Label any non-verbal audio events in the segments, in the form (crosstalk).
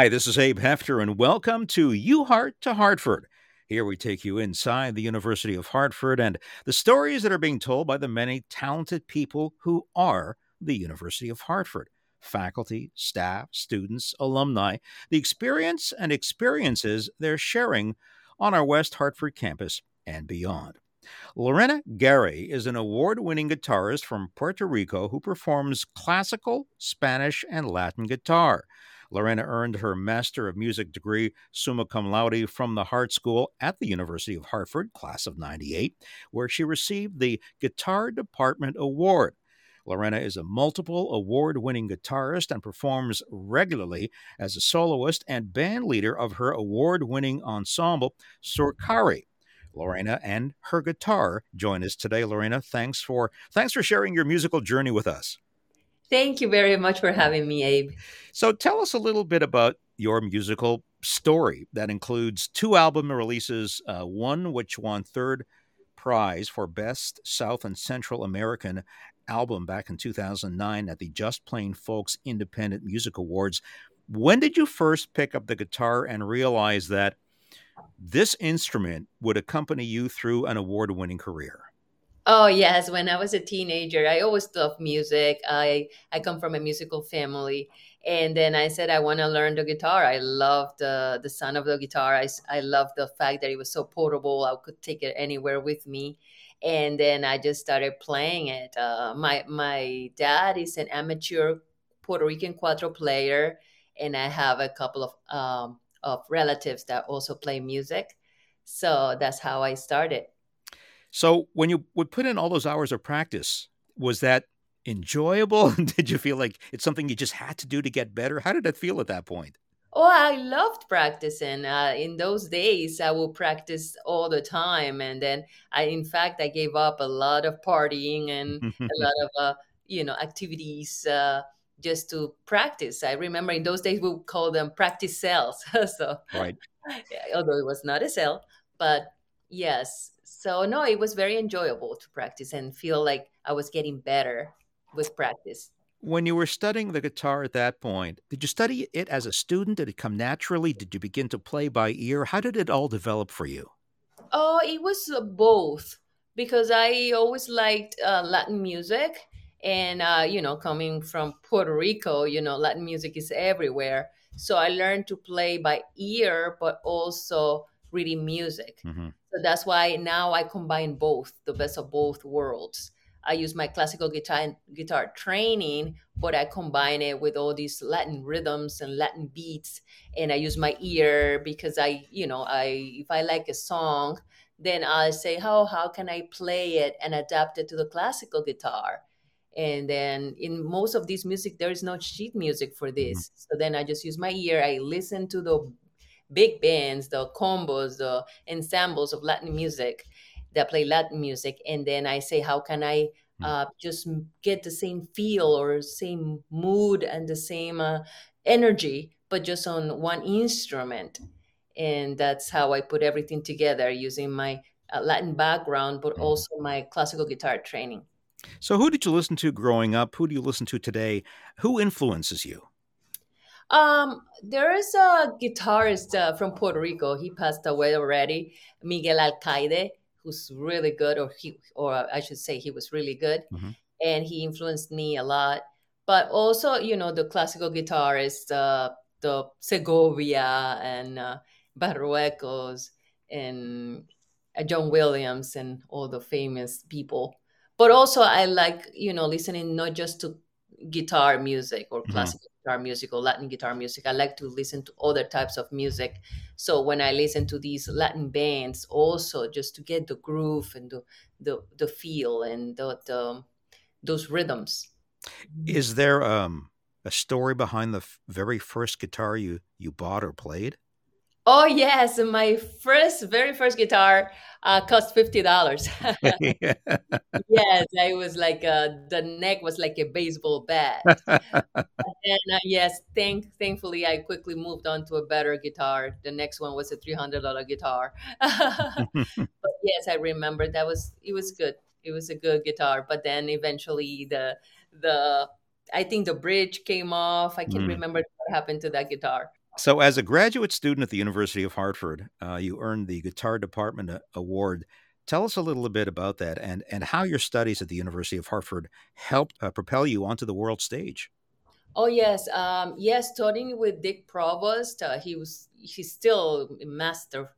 Hi, this is Abe Hefter, and welcome to You Heart to Hartford. Here we take you inside the University of Hartford and the stories that are being told by the many talented people who are the University of Hartford faculty, staff, students, alumni, the experience and experiences they're sharing on our West Hartford campus and beyond. Lorena Garay is an award winning guitarist from Puerto Rico who performs classical, Spanish, and Latin guitar. Lorena earned her Master of Music degree summa cum laude from the Hartt School at the University of Hartford, class of 98, where she received the Guitar Department Award. Lorena is a multiple award winning guitarist and performs regularly as a soloist and band leader of her award winning ensemble, Surcari. Lorena and her guitar join us today. Lorena, thanks for thanks for sharing your musical journey with us. Thank you very much for having me, Abe. So tell us a little bit about your musical story that includes two album releases, uh, one which won third prize for Best South and Central American album back in 2009 at the Just Plain Folks Independent Music Awards. When did you first pick up the guitar and realize that this instrument would accompany you through an award winning career? Oh yes, when I was a teenager, I always loved music. I I come from a musical family, and then I said I want to learn the guitar. I loved the the sound of the guitar. I I loved the fact that it was so portable. I could take it anywhere with me, and then I just started playing it. Uh, my my dad is an amateur Puerto Rican cuatro player, and I have a couple of um, of relatives that also play music. So that's how I started. So when you would put in all those hours of practice, was that enjoyable? (laughs) did you feel like it's something you just had to do to get better? How did it feel at that point? Oh, I loved practicing. Uh, in those days, I would practice all the time, and then I, in fact, I gave up a lot of partying and (laughs) a lot of, uh, you know, activities uh, just to practice. I remember in those days we would call them practice cells. (laughs) so, right. although it was not a cell, but yes, so no, it was very enjoyable to practice and feel like I was getting better with practice. When you were studying the guitar at that point, did you study it as a student? Did it come naturally? Did you begin to play by ear? How did it all develop for you? Oh, it was uh, both because I always liked uh, Latin music. And, uh, you know, coming from Puerto Rico, you know, Latin music is everywhere. So I learned to play by ear, but also reading music. Mm-hmm. So that's why now I combine both, the best of both worlds. I use my classical guitar guitar training, but I combine it with all these Latin rhythms and Latin beats, and I use my ear because I, you know, I if I like a song, then I say, how how can I play it and adapt it to the classical guitar? And then in most of this music, there is no sheet music for this. Mm-hmm. So then I just use my ear. I listen to the big bands, the combos, the ensembles of Latin music that play Latin music, and then I say, how can I hmm. uh, just get the same feel or same mood and the same uh, energy, but just on one instrument, and that's how I put everything together using my uh, Latin background, but hmm. also my classical guitar training. So, who did you listen to growing up? Who do you listen to today? Who influences you? Um, there is a guitarist uh, from Puerto Rico. He passed away already, Miguel Alcaide, who's really good, or he, or I should say, he was really good, mm-hmm. and he influenced me a lot. But also, you know, the classical guitarists, uh, the Segovia and uh, Barruecos and uh, John Williams and all the famous people. But also, I like, you know, listening not just to guitar music or mm-hmm. classical guitar music or Latin guitar music. I like to listen to other types of music. So when I listen to these Latin bands, also just to get the groove and the the, the feel and the, the those rhythms. Is there um, a story behind the f- very first guitar you you bought or played? Oh yes, my first, very first guitar uh, cost fifty dollars. (laughs) yes, I was like uh, the neck was like a baseball bat. (laughs) and uh, yes, thank thankfully I quickly moved on to a better guitar. The next one was a three hundred dollar guitar. (laughs) but yes, I remember that was it was good. It was a good guitar. But then eventually the the I think the bridge came off. I can't mm. remember what happened to that guitar. So, as a graduate student at the University of Hartford, uh, you earned the Guitar Department Award. Tell us a little bit about that and, and how your studies at the University of Hartford helped uh, propel you onto the world stage. Oh yes, um, yes. Studying with Dick Provost, uh, he was he's still a master,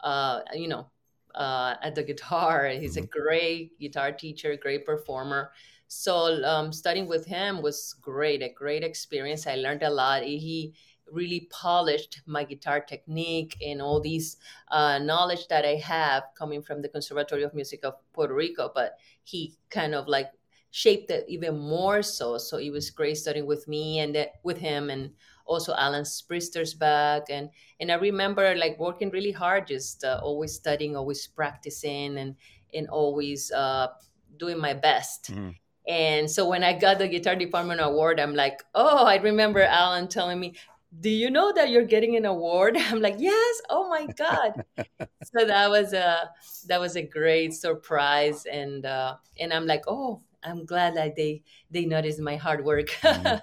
uh, you know, uh, at the guitar. He's a Mhm. great guitar teacher, great performer. So um, studying with him was great, a great experience. I learned a lot. He really polished my guitar technique and all these uh, knowledge that I have coming from the Conservatory of Music of Puerto Rico. But he kind of like shaped it even more so. So it was great studying with me and that, with him and also Alan Spriestersbach and and I remember like working really hard, just uh, always studying, always practicing, and and always uh, doing my best. Mhm. And so when I got the guitar department award, I'm like, oh, I remember Alan telling me, "Do you know that you're getting an award?" (laughs) I'm like, "Yes! Oh my god!" (laughs) so that was a that was a great surprise, and uh, and I'm like, oh, I'm glad that they they noticed my hard work. (laughs) Mhm.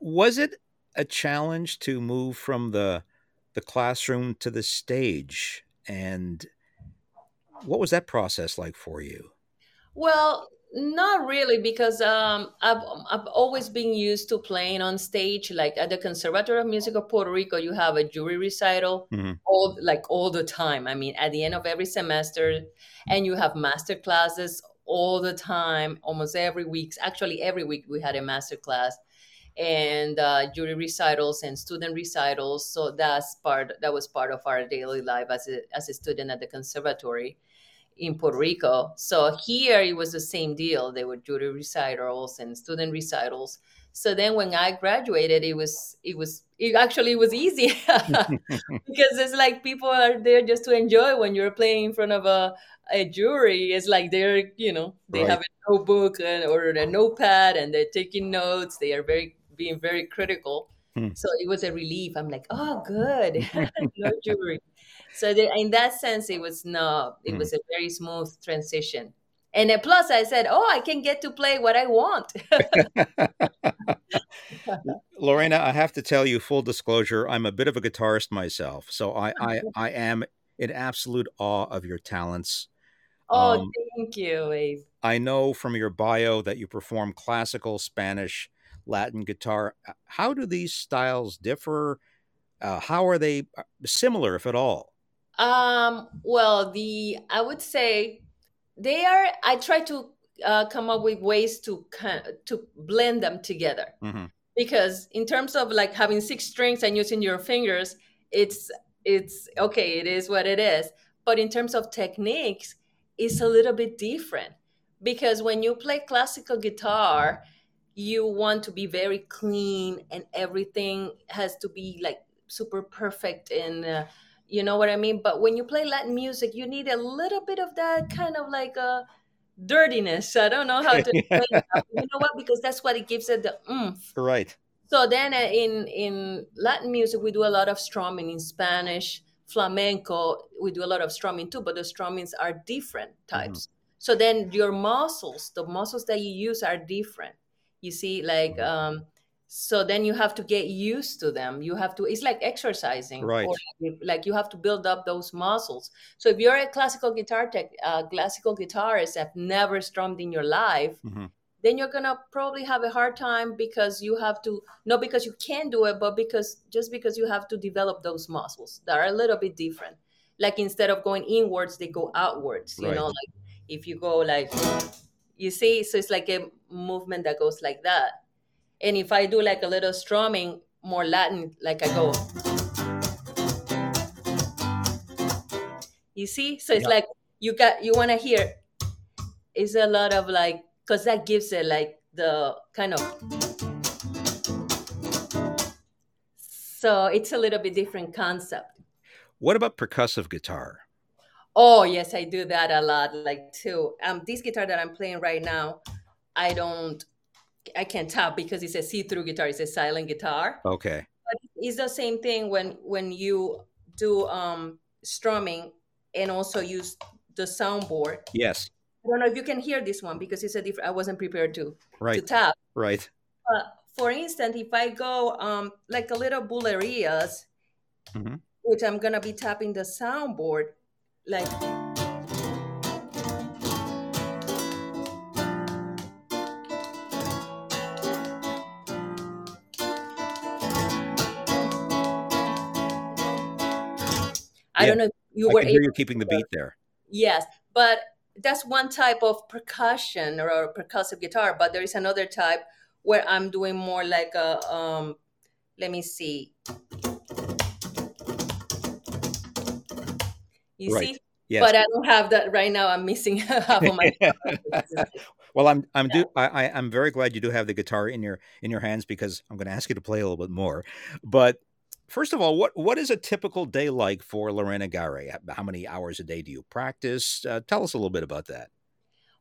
Was it a challenge to move from the the classroom to the stage? And what was that process like for you? Well, not really, because um, I've I've always been used to playing on stage. Like at the Conservatory of Music of Puerto Rico, you have a jury recital Mhm. all like all the time. I mean, at the end of every semester, and you have master classes all the time, almost every week. Actually, every week we had a master class and uh, jury recitals and student recitals. So that's part that was part of our daily life as a as a student at the conservatory in Puerto Rico. So here it was the same deal. There were jury recitals and student recitals. So then when I graduated, it was it was it actually was easy (laughs) because it's like people are there just to enjoy when you're playing in front of a, a jury. It's like they're you know they Right. have a notebook and, or a notepad and they're taking notes. They are very being very critical. Hmm. So it was a relief. I'm like, oh, good, (laughs) no jury. So the, in that sense, it was no, it Hmm. was a very smooth transition. And then plus, I said, oh, I can get to play what I want. (laughs) Lorena, I have to tell you, full disclosure, I'm a bit of a guitarist myself, so I I, (laughs) I am in absolute awe of your talents. oh, Um, thank you, Abe. I know from your bio that you perform classical, Spanish, Latin guitar. Uh, How do these styles differ? Uh, how are they uh, similar, if at all? Um, well, the I would say they are. I try to uh, come up with ways to to blend them together. Mhm. because in terms of like having six strings and using your fingers it's it's okay it is what it is but in terms of techniques it's a little bit different because when you play classical guitar you want to be very clean and everything has to be like super perfect and uh, you know what i mean but when you play latin music you need a little bit of that kind of like a dirtiness i don't know how to (laughs) explain it. you know what because that's what it gives it the oomph right. so then uh, in in Latin music we do a lot of strumming in Spanish, flamenco, we do a lot of strumming too, but the strummings are different types. So then your muscles, the muscles that you use are different. You see like um so then you have to get used to them. You have to it's like exercising Right. like, you have to build up those muscles. So if you're a classical guitar tech uh, classical guitarist have never strummed in your life, Mhm. then you're gonna probably have a hard time because you have to not because you can do it but because just because you have to develop those muscles that are a little bit different like instead of going inwards they go outwards you Right. know like if you go like you see so it's like a movement that goes like that and if i do like a little strumming more latin like i go you see so it's Yeah. like you got you want to hear it's a lot of like because that gives it like the kind of so it's a little bit different concept What about percussive guitar? oh yes i do that a lot like too um this guitar that i'm playing right now i don't i can't tap because it's a see-through guitar it's a silent guitar Okay. but it's the same thing when when you do um strumming and also use the soundboard Yes. i don't know if you can hear this one because it's a different i wasn't prepared to right. to tap Right. But for instance, if I go um, like a little bulerias, hmm which I'm gonna be tapping the soundboard, like I don't know you I were able you keeping the beat there. Yes, but that's one type of percussion or percussive guitar. But there is another type where I'm doing more like a um, let me see. You Right. see? Yes. But I don't have that right now. I'm missing (laughs) half of my (laughs) well, I'm I'm yeah. do I, I I'm very glad you do have the guitar in your in your hands because I'm going to ask you to play a little bit more. But first of all, what what is a typical day like for Lorena Garay? How many hours a day do you practice? Uh, tell us a little bit about that.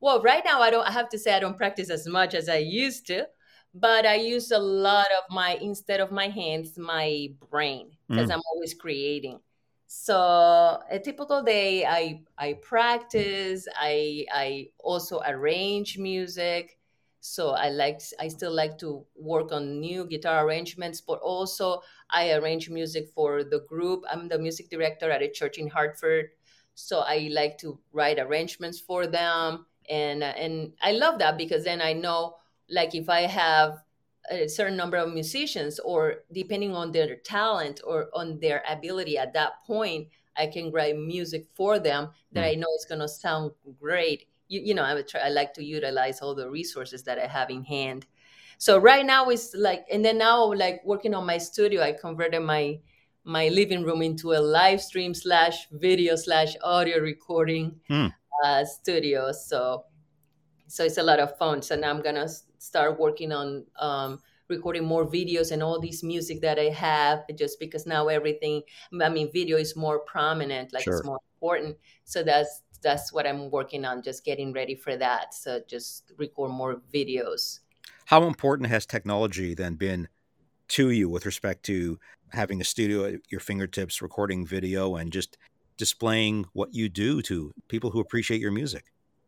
Well, right now I don't I have to say I don't practice as much as I used to, but I use a lot of my instead of my hands, my brain because Mm, I'm always creating. So a typical day I I practice, I I also arrange music. So I like I still like to work on new guitar arrangements, but also I arrange music for the group. I'm the music director at a church in Hartford. So I like to write arrangements for them and and I love that because then I know like if I have a certain number of musicians or depending on their talent or on their ability at that point I can write music for them that mm. I know is going to sound great you, you know I would try I like to utilize all the resources that I have in hand so right now it's like and then now like working on my studio I converted my my living room into a live stream slash video slash audio recording Hmm. uh, studio. So so it's a lot of fun. So now I'm gonna start working on um, recording more videos and all this music that I have, just because now everything, I mean, video is more prominent, like it's more important. So that's that's what I'm working on, just getting ready for that. So just record more videos. How important has technology then been to you with respect to having a studio at your fingertips, recording video, and just displaying what you do to people who appreciate your music?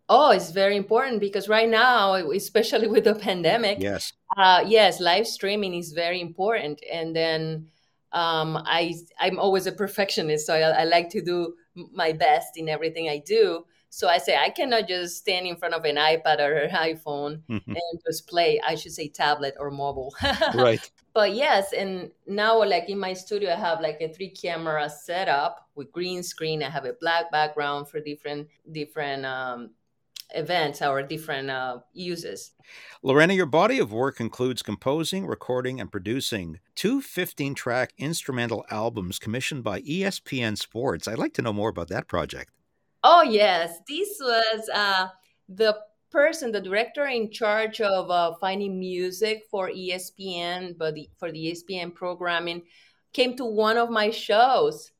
Oh, it's very important because right now, especially with the pandemic, Yes. Uh, yes, live streaming is very important. And then um, I I'm always a perfectionist, so I, I like to do my best in everything I do. So I say I cannot just stand in front of an iPad or an iPhone and just play. I should say tablet or mobile. (laughs) right. but yes, and now like in my studio, I have like a three camera setup with green screen. I have a black background for different different um, events or different uh, uses. Lorena, your body of work includes composing, recording, and producing two 15 track instrumental albums commissioned by ESPN Sports. I'd like to know more about that project. Oh yes, this was uh, the person, the director in charge of uh, finding music for ESPN, but the, for the ESPN programming, came to one of my shows,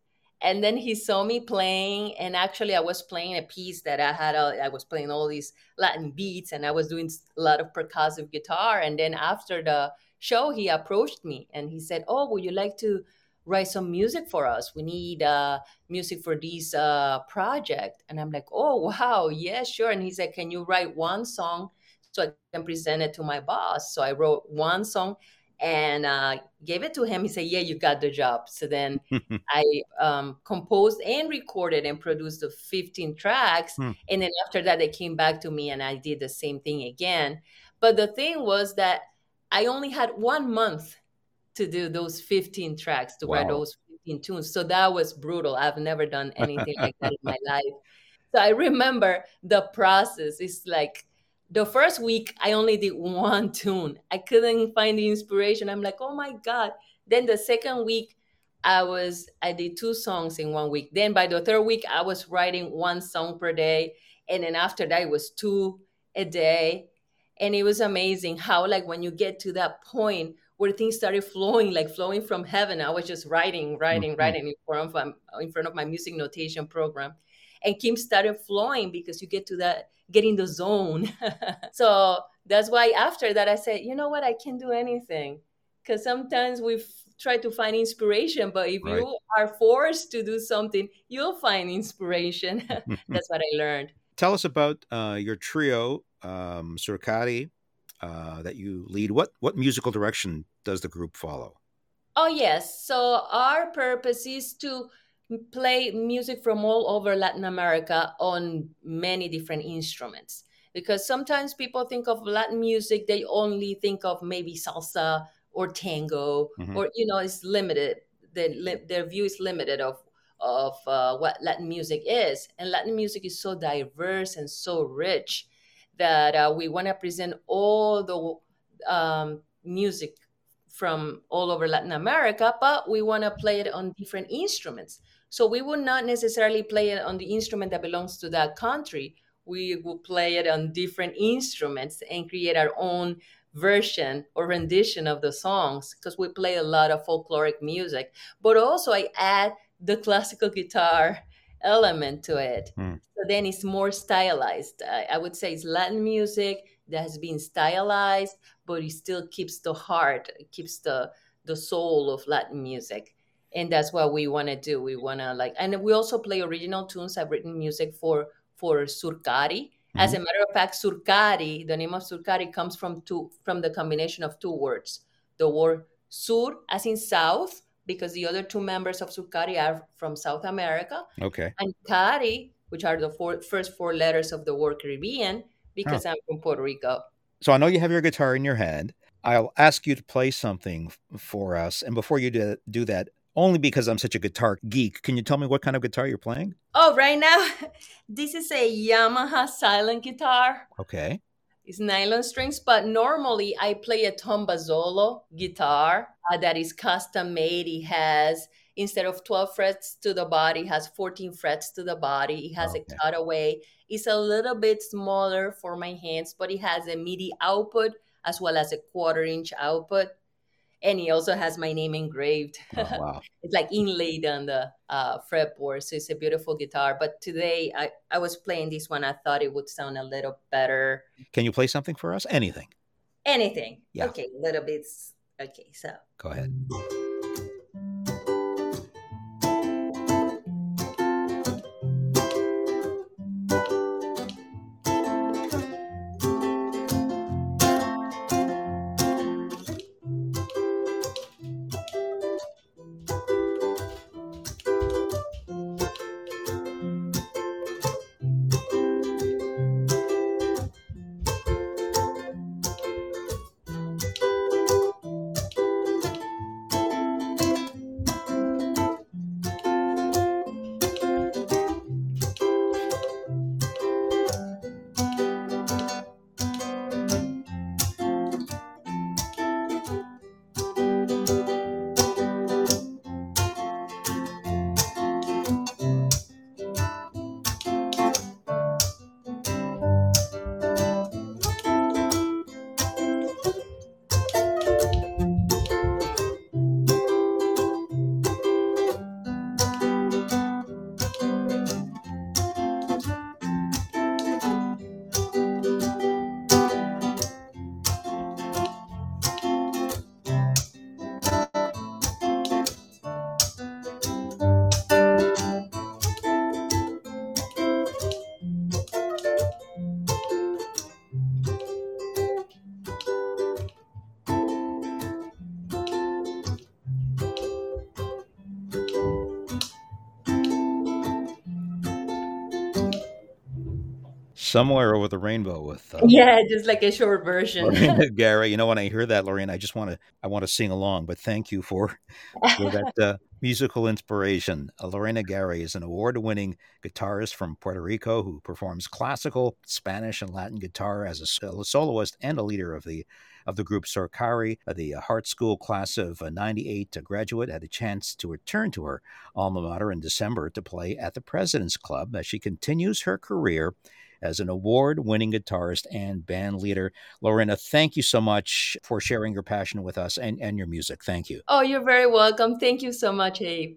and then he saw me playing. And actually, I was playing a piece that I had. uh, I was playing all these Latin beats, and I was doing a lot of percussive guitar. And then after the show, he approached me and he said, "Oh, would you like to?" Write some music for us. We need uh, music for this uh, project. And I'm like, oh, wow, yeah, sure. And he said, can you write one song so I can present it to my boss? So I wrote one song and uh, gave it to him. He said, yeah, you got the job. So then (laughs) I um, composed and recorded and produced the 15 tracks. Hmm. And then after that, they came back to me and I did the same thing again. But the thing was that I only had one month to do those 15 tracks, to write those 15 tunes. So that was brutal. I've never done (laughs) anything like that in my life. So I remember the process. It's like the first week, I only did one tune. I couldn't find the inspiration. I'm like, oh my God. Then the second week, I was I did two songs in one week. Then by the third week, I was writing one song per day. And then after that, it was two a day. And it was amazing how like when you get to that point where things started flowing, like flowing from heaven, I was just writing, writing, Mhm. writing in front of my, in front of my music notation program. And Kim started flowing because you get to that, get in the zone. (laughs) so that's why after that I said, you know what, I can do anything. Because sometimes we try to find inspiration, but if Right. you are forced to do something, you'll find inspiration. (laughs) (laughs) that's what I learned. Tell us about uh, your trio, um, Surcari, uh, that you lead. What what musical direction does the group follow? Oh yes. So our purpose is to play music from all over Latin America on many different instruments. Because sometimes people think of Latin music, they only think of maybe salsa or tango, mm-hmm. or you know, it's limited. The, their view is limited of of uh, what Latin music is, and Latin music is so diverse and so rich that uh, we want to present all the um, music from all over Latin America, but we want to play it on different instruments. So we would not necessarily play it on the instrument that belongs to that country. We will play it on different instruments and create our own version or rendition of the songs because we play a lot of folkloric music. But also, I add the classical guitar element to it. Mm. So then it's more stylized. I, I would say it's Latin music that has been stylized, but it still keeps the heart, it keeps the the soul of Latin music. And that's what we want to do. We want to like, and we also play original tunes. I've written music for for Surcari. Mm-hmm. As a matter of fact, Surcari, the name of Surcari comes from two from the combination of two words. The word sur, as in south, because the other two members of Surcari are from South America. Okay. And Cari, which are the four, first four letters of the word Caribbean, because huh. I'm from Puerto Rico. So I know you have your guitar in your hand. I'll ask you to play something for us. And before you do, do that, only because I'm such a guitar geek, can you tell me what kind of guitar you're playing? Oh, right now, (laughs) this is a Yamaha silent guitar. Okay. It's nylon strings, but normally I play a Tom Bazzolo guitar uh, that is custom made. It has instead of 12 frets to the body, it has 14 frets to the body. It has okay. a cutaway. It's a little bit smaller for my hands, but it has a MIDI output as well as a quarter inch output. And he also has my name engraved. Oh, (laughs) wow. it's like inlaid on the uh, fretboard. So it's a beautiful guitar. But today I, I was playing this one. I thought it would sound a little better. Can you play something for us? Anything. Anything. Yeah. Okay, a little bit. Okay, so. Go ahead. Somewhere over the rainbow with uh, yeah just like a short version. Lorena (laughs) Garay. You know when I hear that Lorena I just want to I want to sing along but thank you for, for that uh, musical inspiration. Uh, Lorena Garay is an award-winning guitarist from Puerto Rico who performs classical Spanish and Latin guitar as a, a soloist and a leader of the of the group Surcari, uh, the Hartt School class of uh, 98 graduate, had a chance to return to her alma mater in December to play at the President's Club. As she continues her career as an award winning guitarist and band leader. Lorena, thank you so much for sharing your passion with us and, and your music. Thank you. Oh, you're very welcome. Thank you so much, Abe.